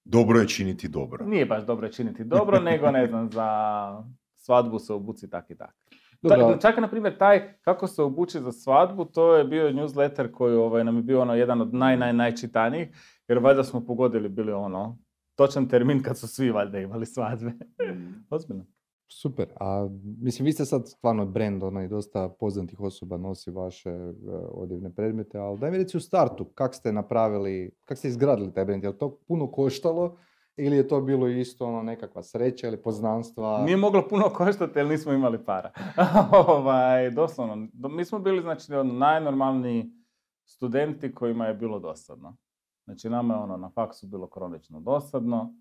C: Dobro je činiti dobro.
B: nije baš dobro činiti dobro, nego ne znam, za svadbu se obuci tak i tak.
A: Dobro,
B: čak, na primjer, taj kako se obuči za svadbu, to je bio newsletter koji ovaj, nam je bio ono jedan od naj, naj, najčitanijih, jer valjda smo pogodili bili ono, točan termin kad su svi valjda imali svadbe. <laughs> Ozbiljno.
A: super. A mislim, vi ste sad stvarno brand, onaj dosta poznatih osoba nosi vaše e, odjevne predmete, ali daj mi reci u startu, kak ste napravili, kak ste izgradili taj brand? Je li to puno koštalo ili je to bilo isto ono nekakva sreća ili poznanstva?
B: Nije moglo puno koštati jer nismo imali para. <laughs> ovaj, doslovno, do- mi smo bili znači ono, najnormalniji studenti kojima je bilo dosadno. Znači nama je ono na faksu bilo kronično dosadno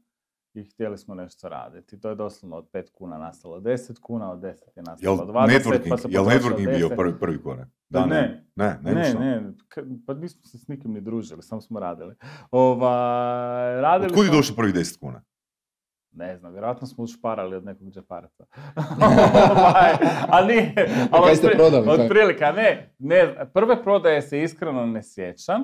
B: i htjeli smo nešto raditi. To je doslovno od 5 kuna nastalo 10 kuna, od 10 je
C: Jel
B: nastalo 20,
C: networking,
B: pa se
C: jel networking bio
B: 10.
C: prvi, prvi korak?
B: Da, ne.
C: Ne, ne,
B: Ne, ne, k- pa nismo se s nikim ni družili, samo smo radili. Ovaj, radili
C: Otkud je došlo prvih 10 kuna?
B: Ne znam, vjerojatno smo ušparali od nekog džeparaca. <laughs> Ovaj, a nije. ali
A: Kaj ste
B: otpri-
A: prodali, kaj?
B: Otprilike, a ne, ne, prve prodaje se iskreno ne sjećam.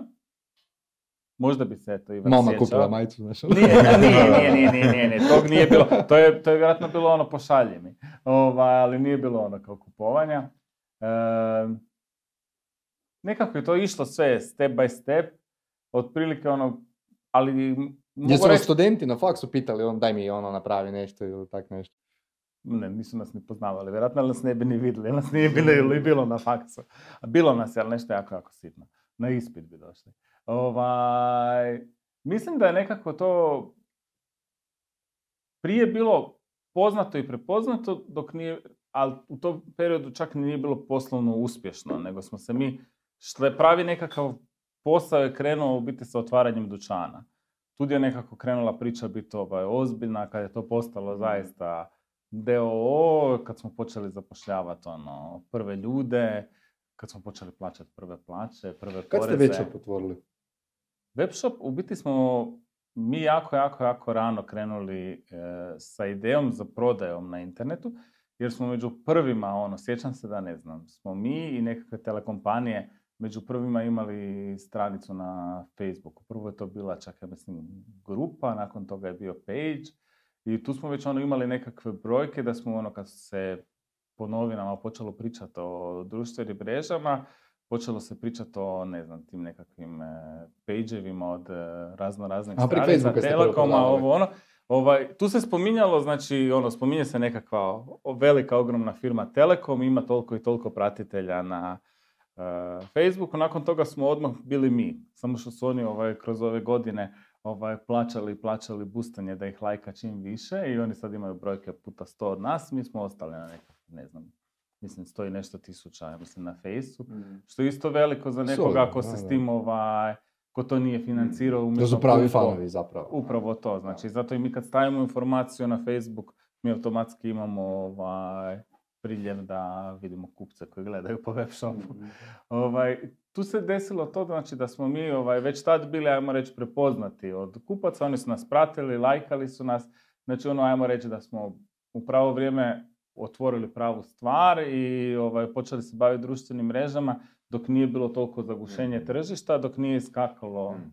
B: Možda bi se to Ivan
A: Mama
B: sjećao.
A: kupila majicu, znaš. <laughs>
B: Nije, nije, nije, nije, nije, nije, tog nije bilo, to je, to je vjerojatno bilo ono pošalji mi, ovaj, ali nije bilo ono kao kupovanja. Ehm, nekako je to išlo sve step by step, otprilike ono, ali
A: Jesu
B: reći,
A: studenti na faksu pitali, on, daj mi ono napravi nešto ili tak nešto?
B: ne, nisu nas ni poznavali, vjerojatno nas ne bi ni vidjeli, nas nije bilo, ili bilo na faksu. Bilo nas je, ali nešto jako, jako sitno. Na ispit bi došli. Ovaj, mislim da je nekako to prije bilo poznato i prepoznato, dok nije, ali u tom periodu čak ni nije bilo poslovno uspješno, nego smo se mi, što je pravi nekakav posao je krenuo u biti sa otvaranjem dućana. Tu je nekako krenula priča biti ovaj, ozbiljna, kad je to postalo zaista DOO, kad smo počeli zapošljavati ono, prve ljude, kad smo počeli plaćati prve plaće, prve
A: Kad ste
B: poreze.
A: već otvorili?
B: Webshop, u biti smo mi jako, jako, jako rano krenuli e, sa idejom za prodajom na internetu, jer smo među prvima, ono, sjećam se da ne znam, smo mi i nekakve telekompanije među prvima imali stranicu na Facebooku. Prvo je to bila čak, ja mislim, grupa, nakon toga je bio page i tu smo već ono imali nekakve brojke da smo ono kad se po novinama počelo pričati o društvenim mrežama, počelo se pričati o, ne znam, tim nekakvim e, page-evima od e, razno raznih
A: A,
B: stranica, Telekoma, ovo ono. Ovaj, tu se spominjalo, znači, ono, spominje se nekakva o- velika, ogromna firma Telekom, ima toliko i toliko pratitelja na e, Facebooku. Nakon toga smo odmah bili mi. Samo što su oni ovaj, kroz ove godine ovaj, plaćali i plaćali boostanje da ih lajka čim više i oni sad imaju brojke puta 100 od nas. Mi smo ostali na nekak, ne znam, mislim, stoji nešto tisuća, ja mislim, na Fejsu. Što je isto veliko za nekoga ako se s tim, ovaj, ko to nije financirao
A: To
B: umjetno
A: su pravi fanovi zapravo.
B: Upravo to, znači zato i mi kad stavimo informaciju na Facebook, mi automatski imamo ovaj, priljev da vidimo kupce koji gledaju po web shopu. Ovaj, tu se desilo to znači da smo mi ovaj, već tad bili, ajmo reći, prepoznati od kupaca, oni su nas pratili, lajkali su nas, znači ono, ajmo reći da smo u pravo vrijeme otvorili pravu stvar i ovaj, počeli se baviti društvenim mrežama dok nije bilo toliko zagušenje
C: Mhm.
B: tržišta, dok nije iskakalo
C: Mhm.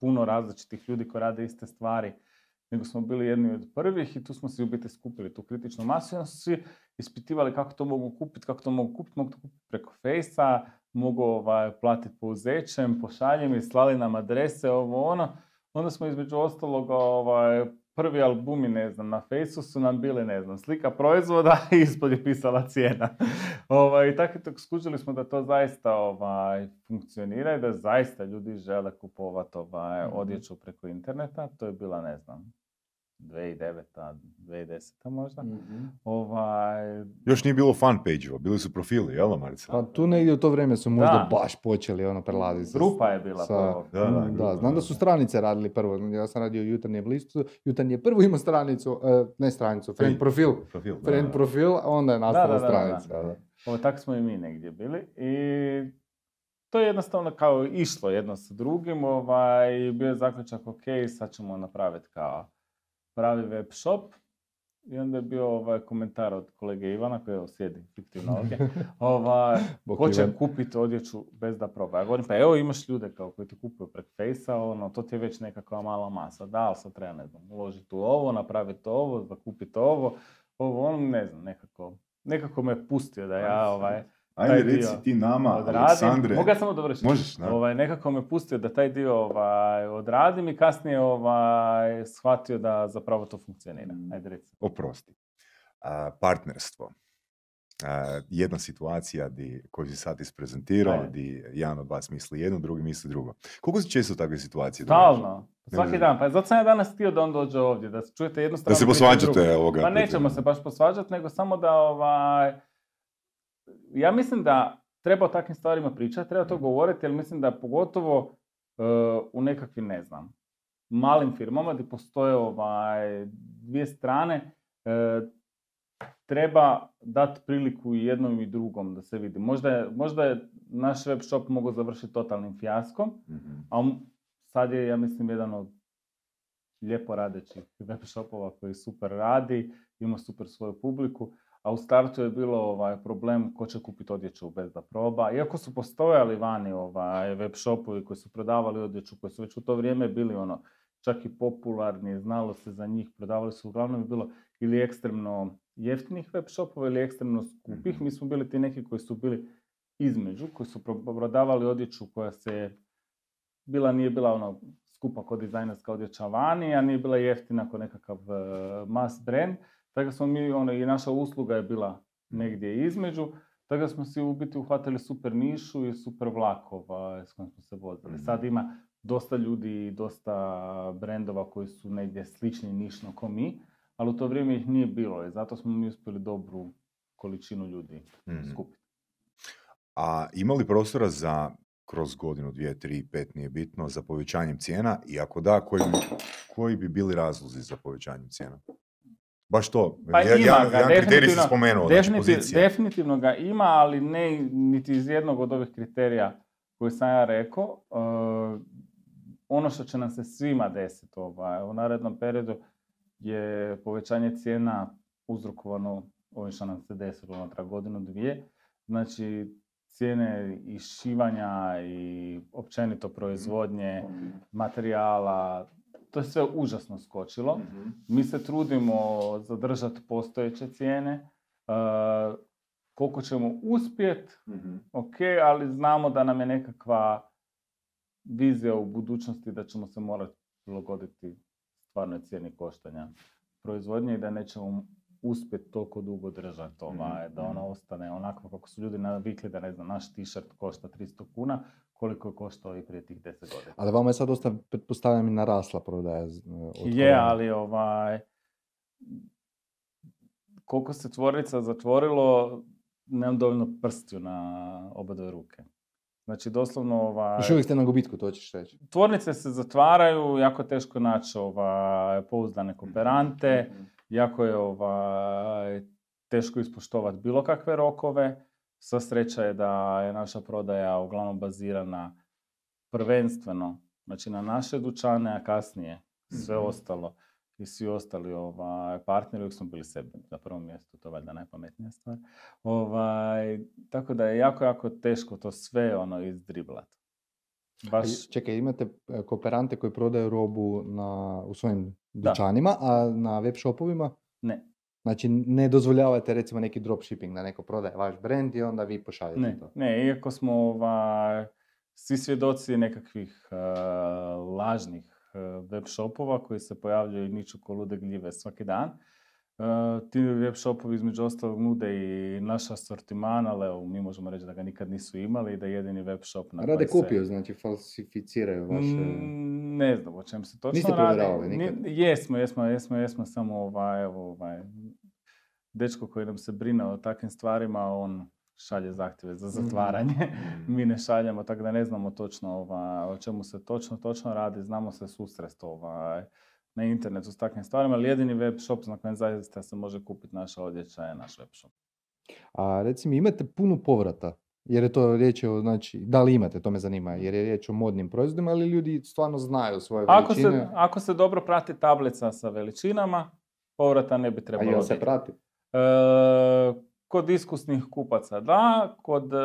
B: puno različitih ljudi koji rade iste stvari, nego smo bili jedni od prvih i tu smo si u biti skupili tu kritičnu masu i onda su svi ispitivali kako to mogu kupiti, kako to mogu kupiti, mogu to kupiti preko Fejsa, mogu ovaj, platiti pouzećem, pošaljem i slali nam adrese, ovo ono. Onda smo između ostalog ovaj, prvi albumi, ne znam, na Fejsu su nam bili, ne znam, slika proizvoda <laughs> i ispod je pisala cijena. <laughs> ovaj, I tako tako skužili smo da to zaista ovaj, funkcionira i da zaista ljudi žele kupovati ovaj,
C: Mhm.
B: odjeću preko interneta. To je bila, ne znam, 2009. 2010. možda.
A: Mhm.
B: Ovaj,
C: Još nije bilo fan page-ova, bili su profili, jel da, Marica?
A: Pa tu negdje u to vrijeme su možda
B: Da.
A: baš počeli ono prelaziti.
B: grupa je bila
A: sa-
B: prvo.
C: Da, da,
A: Mm,
C: grupa,
A: da, znam
C: da,
A: su stranice radili prvo. Ja sam radio u jutarnjem listu. Jutarnji je prvo imao stranicu, e, ne stranicu, friend profil.
C: Profil, da,
A: Friend
C: da.
A: profil, a onda je nastala
B: da, da, da.
A: stranica. da.
B: Ovo, tako smo i mi negdje bili i to je jednostavno kao išlo jedno sa drugim, ovaj, bio je zaključak, ok, sad ćemo napraviti kao pravi web shop. I onda je bio ovaj komentar od kolege Ivana, koji evo sjedi fiktivno ovdje, <laughs> ovaj,
A: Bok
B: ko će
A: Ivan.
B: kupiti odjeću bez da proba. Ja govorim, pa evo imaš ljude kao koji ti kupuju prek Fejsa, ono, to ti je već nekakva mala masa. Da, ali sad treba, ne znam, uložiti u ovo, napraviti ovo, zakupiti ovo, ovo, ono, ne znam, nekako, nekako me pustio da ja, ovaj,
C: Ajde, reci ti nama,
B: odradim.
C: Aleksandre.
B: Mogu ja samo dovršiti?
C: Možeš, da.
B: Ovaj, nekako me pustio da taj dio ovaj, odradim i kasnije ovaj, shvatio da zapravo to funkcionira.
C: Mm.
B: Ajde reci.
C: Oprosti. A, partnerstvo. A, jedna situacija di, koju si sad isprezentirao,
B: Ajde.
C: di jedan od vas misli jedno, drugi misli drugo. Koliko se često takve situacije?
B: Stalno. Svaki dan. Pa zato sam ja danas htio da on dođe ovdje, da čujete jednu stranu.
C: Da se posvađate ovoga.
B: Pa nećemo se baš posvađati, nego samo da ovaj... Ja mislim da treba o takvim stvarima pričati, treba to govoriti, jer mislim da pogotovo e, u nekakvim, ne znam, malim firmama gdje postoje ovaj, dvije strane, e, treba dati priliku i jednom i drugom da se vidi. Možda je, možda je naš web shop mogao završiti totalnim fijaskom,
C: Mhm.
B: a sad je, ja mislim, jedan od lijepo radećih web shopova koji super radi, ima super svoju publiku, a u startu je bilo ovaj, problem ko će kupiti odjeću bez da proba. Iako su postojali vani ovaj, web shopovi koji su prodavali odjeću, koji su već u to vrijeme bili ono, čak i popularni, znalo se za njih, prodavali su uglavnom je bilo ili ekstremno jeftinih web shopova ili ekstremno skupih.
C: Mhm.
B: Mi smo bili ti neki koji su bili između, koji su pro- prodavali odjeću koja se bila, nije bila ono skupa kod dizajnerska odjeća vani, a nije bila jeftina kod nekakav uh, mass brand. Tako smo mi, ono, i naša usluga je bila negdje između, tako smo si u biti uhvatili super nišu i super vlakova s kojim smo se vozili.
C: Mhm.
B: Sad ima dosta ljudi i dosta brendova koji su negdje slični nišno ko mi, ali u to vrijeme ih nije bilo i zato smo mi uspjeli dobru količinu ljudi
C: Mhm.
B: skupiti.
C: A ima li prostora za kroz godinu, dvije, tri, pet, nije bitno, za povećanjem cijena i ako da, koji, koji bi bili razlozi za povećanjem cijena? Baš to.
B: Pa
C: ja,
B: ima
C: ja,
B: ga,
C: jedan kriterij
B: definitivno-
C: si spomenuo, znači
B: Definitiv-
C: pozicija.
B: definitivno ga ima, ali ne niti iz jednog od ovih kriterija koje sam ja rekao. Uh, ono što će nam se svima desiti ovaj, u narednom periodu je povećanje cijena uzrokovano ovim što nam se desilo unutra godinu, dvije. Znači, cijene i šivanja i općenito proizvodnje materijala, to je sve užasno skočilo.
C: Mhm.
B: Mi se trudimo zadržati postojeće cijene. Uh, koliko ćemo uspjeti,
C: Mhm.
B: ok, ali znamo da nam je nekakva vizija u budućnosti da ćemo se morati prilagoditi stvarnoj cijeni koštanja proizvodnje i da nećemo uspjeti toliko dugo držati ovaj, da ono ostane onako kako su ljudi navikli da ne znam, naš t-shirt košta 300 kuna, koliko je koštao i prije tih 10 godina.
A: Ali vama je sad dosta, pretpostavljam, i narasla prodaja. od
B: Je, ali ovaj, koliko se tvornica zatvorilo, nemam dovoljno prstiju na oba dve ruke. Znači, doslovno, ovaj,
A: Još uvijek ste na gubitku, to ćeš reći.
B: tvornice se zatvaraju, jako teško naći ovaj, pouzdane kooperante, jako je ovaj, teško ispoštovati bilo kakve rokove. Sva sreća je da je naša prodaja uglavnom bazirana prvenstveno znači na naše dućane, a kasnije sve
C: Mhm.
B: ostalo i svi ostali ovaj, partneri uvijek smo bili sebi na prvom mjestu, to je valjda najpametnija stvar. Ovaj, tako da je jako, jako teško to sve ono izdriblat. Baš,
A: Čekaj, imate e, kooperante koji prodaju robu na, u svojim
B: Da.
A: dućanima, a na web shopovima?
B: ne,
A: Znači, ne dozvoljavate recimo neki dropshipping da neko prodaje vaš brand i onda vi pošaljete
B: Ne,
A: to.
B: ne, iako smo ovaj, svi svjedoci nekakvih eh, lažnih eh, web shopova koji se pojavljuju i niču ko lude gljive svaki dan. Eh, ti web shopovi između ostalog nude i naš asortiman, ali evo, mi možemo reći da ga nikad nisu imali i da je jedini web shop na
A: Rade
B: se-
A: kopiju, znači falsificiraju vaše...
B: Mm, Ne znam o čem se točno
A: Niste
B: radi.
A: provjeravali
B: Ni-
A: nikad?
B: Jesmo, jesmo, jesmo, jesmo, samo ovaj, evo, ovaj, dečko koji nam se brine o takvim stvarima, on šalje zahtjeve za
A: Mhm.
B: zatvaranje.
C: Mhm.
B: Mi ne šaljemo, tako da ne znamo točno ovaj, o čemu se točno, točno radi, znamo se susrest ovaj, na internetu s takvim stvarima, ali jedini web shop na kojem zaista se može kupiti naša odjeća je naš web shop.
A: A recimo imate puno povrata, jer je to riječ o, znači, da li imate, to me zanima, jer je riječ o modnim proizvodima, ali ljudi stvarno znaju svoje
B: Ako
A: veličine.
B: se, ako se dobro prati tablica sa veličinama, povrata ne bi
A: A
B: trebalo
A: jel se prati?
B: E, kod iskusnih kupaca da, kod e,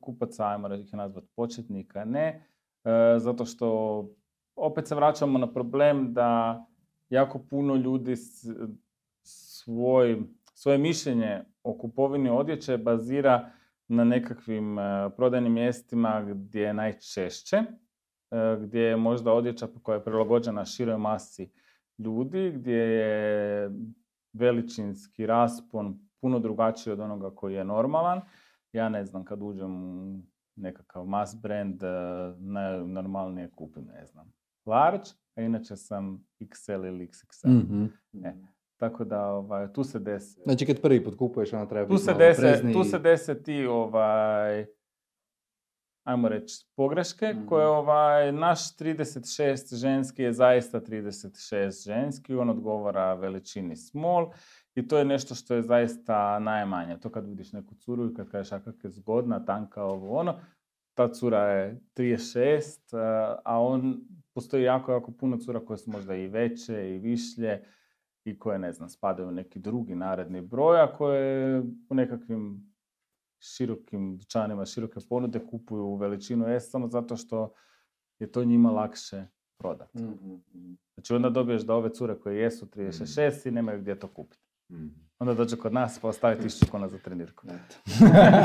B: kupaca, ajmo reći ih nazvati početnika ne, E, zato što opet se vraćamo na problem da jako puno ljudi svoj, svoje mišljenje o kupovini odjeće bazira na nekakvim e, prodajnim mjestima gdje je najčešće, e, gdje je možda odjeća koja je prilagođena široj masi ljudi, gdje je veličinski raspon puno drugačiji od onoga koji je normalan. Ja ne znam, kad uđem u nekakav mass brand, eh, najnormalnije kupim, ne znam, large, a inače sam XL ili XXL.
A: Mhm.
B: E, tako da ovaj, tu se desi.
A: Znači kad prvi put kupuješ, onda treba
B: Tu
A: biti
B: se,
A: malo oprezniji.
B: tu se dese ti, ovaj, ajmo reći, pogreške
A: Mhm.
B: koje ovaj, naš 36 ženski je zaista 36 ženski, on odgovara veličini small i to je nešto što je zaista najmanje. To kad vidiš neku curu i kad kažeš a kak je zgodna, tanka, ovo ono, ta cura je 36, a- a on, postoji jako, jako puno cura koje su možda i veće i višlje i koje, ne znam, spadaju u neki drugi naredni broj, a koje u nekakvim širokim dućanima, široke ponude kupuju u veličinu S samo zato što je to njima lakše prodati.
A: Mhm.
B: Znači onda dobiješ da ove cure koje jesu 36 i nemaju gdje to kupiti.
C: Mhm.
B: Onda dođe kod nas pa ostavi 1000 kuna za trenirku.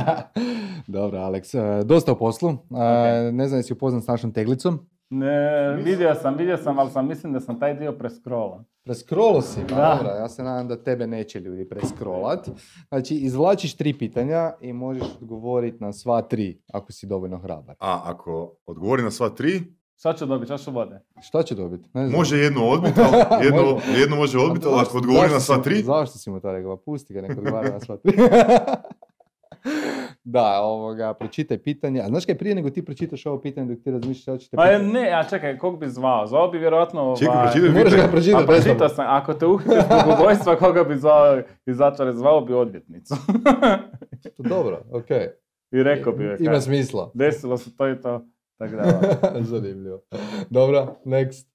B: <laughs>
A: Dobro, Aleks, e, dosta o poslu. E, Ne znam jesi upoznan s našom teglicom.
B: Ne, vidio sam, vidio sam, ali sam mislim da sam taj dio prescrollan.
A: Preskrolo si, pa
B: Da.
A: dobro, ja se nadam da tebe neće ljudi preskrolat. Znači, izvlačiš tri pitanja i možeš odgovoriti na sva tri, ako si dovoljno hrabar.
C: A ako odgovori na sva tri,
B: Šta ću dobiti? Čašu vode?
A: Šta će dobiti? Ne znam.
C: može jedno odbiti, ali <laughs> jedno,
A: Može.
C: jedno može odbiti, ali ako odgovori na sva tri,
A: Zašto si mu to rekao? Pusti ga, nek odgovara na sva tri. <laughs> Da, ovoga, pročitaj pitanje. A znaš kaj, prije nego ti pročitaš ovo pitanje dok ti razmišljaš hoćete
B: Pa
A: pitati?
B: ne, a čekaj, kog bi zvao? Zvao bi vjerojatno
C: Čekaj,
B: ovaj...
C: pročitaj
A: Moraš ga
C: pitanje.
B: A pročitao sam, ako te uhitiš zbog ubojstva, koga bi zvao iz zatvora, zvao bi odvjetnicu.
A: Dobro, okej.
B: I rekao bi joj,
A: Ima smisla.
B: desilo se to i to. Tako da, ovaj. <laughs>
A: Zanimljivo. Dobro, next.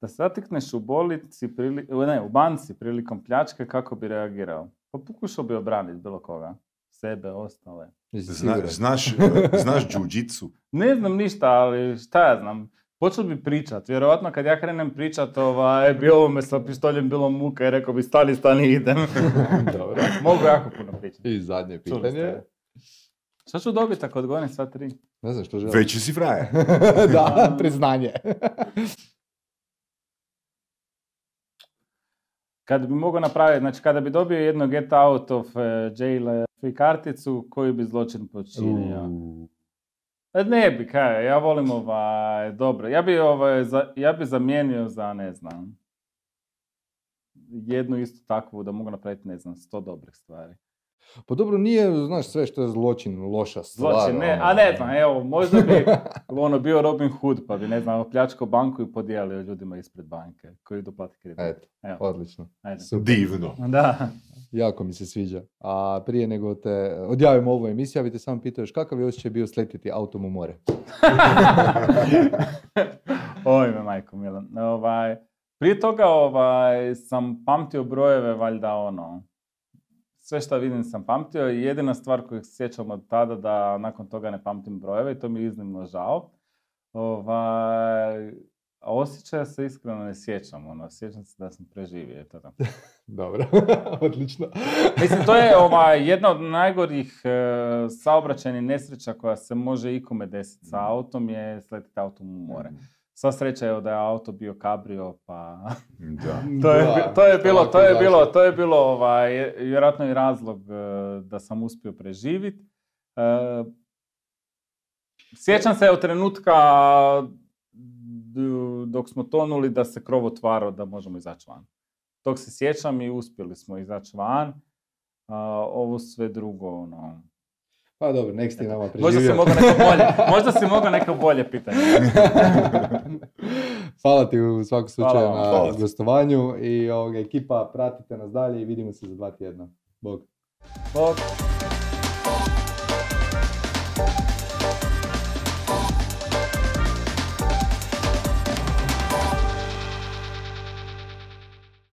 B: da se zatikneš u bolici, prili, ne, u banci prilikom pljačke, kako bi reagirao? Pa pokušao bi obraniti bilo koga. Sebe, ostale.
C: Zna, znaš, <laughs> znaš džuđicu?
B: Ne znam ništa, ali šta ja znam. Počeo bi pričat. Vjerojatno kad ja krenem pričat, ovaj, bi ovo me sa pištoljem bilo muka i rekao bi stani, stani, idem. <laughs>
A: Dobro.
B: Mogu jako puno pričati.
A: I zadnje pitanje.
B: Šta ću dobiti ako odgovorim sva tri?
A: Ne znam što želim.
C: Veći si frajer. <laughs>
A: da, priznanje.
B: Kad bi mogao napraviti, znači kada bi dobio jedno get out of uh, jail uh, free karticu, koji bi zločin počinio? E, Ne bi, kaj, ja volim ovaj, dobro. Ja bi, ovaj, za, ja bi zamijenio za, ne znam, jednu istu takvu da mogu napraviti, ne znam, sto dobrih stvari.
A: Pa dobro, nije, znaš, sve što je zločin, loša stvar.
B: Zločin, ne,
A: ono.
B: a ne znam, evo, možda bi ono bio Robin Hood, pa bi, ne znam, opljačkao banku i podijelio ljudima ispred banke, koji idu platiti kredit.
A: Eto,
B: Evo,
A: odlično.
B: ajde.
A: Super.
C: Divno.
B: Da.
A: Jako mi se sviđa. A prije nego te odjavimo ovu emisiju, ja bi te samo pitao još kakav je osjećaj bio sletiti autom u more? <laughs>
B: Oj me majko Milan. Ovaj, prije toga ovaj, sam pamtio brojeve, valjda ono, sve što vidim sam pamtio i jedina stvar koju se sjećam od tada da nakon toga ne pamtim brojeve i to mi je iznimno žao. Ovaj, a osjećaja se iskreno ne sjećam, ono, sjećam se da sam preživio, eto da. <laughs>
A: Dobro, <laughs> odlično.
B: Mislim, to je ovaj, jedna od najgorih e, saobraćajnih nesreća koja se može ikome desiti sa autom je sletiti autom u more. Sva sreća je da je auto bio kabrio, pa <laughs>
C: Da. <laughs>
B: to je,
A: Da,
B: to je bilo, to je bilo, to je bilo ovaj, vjerojatno i razlog e, da sam uspio preživjeti. E, sjećam se od trenutka dok smo tonuli da se krov otvarao da možemo izaći van. Tog se sjećam i uspjeli smo izaći van. A, ovo sve drugo, ono...
A: Pa dobro, nek ti nama preživio.
B: Možda si mogao neko bolje, <laughs> možda si mogao neko bolje pitanje.
A: Hvala ti u svakom slučaju na
C: Hvala
A: gostovanju i ovoga, ekipa pratite nas dalje i vidimo se za dva tjedna. Bog.
B: Bog.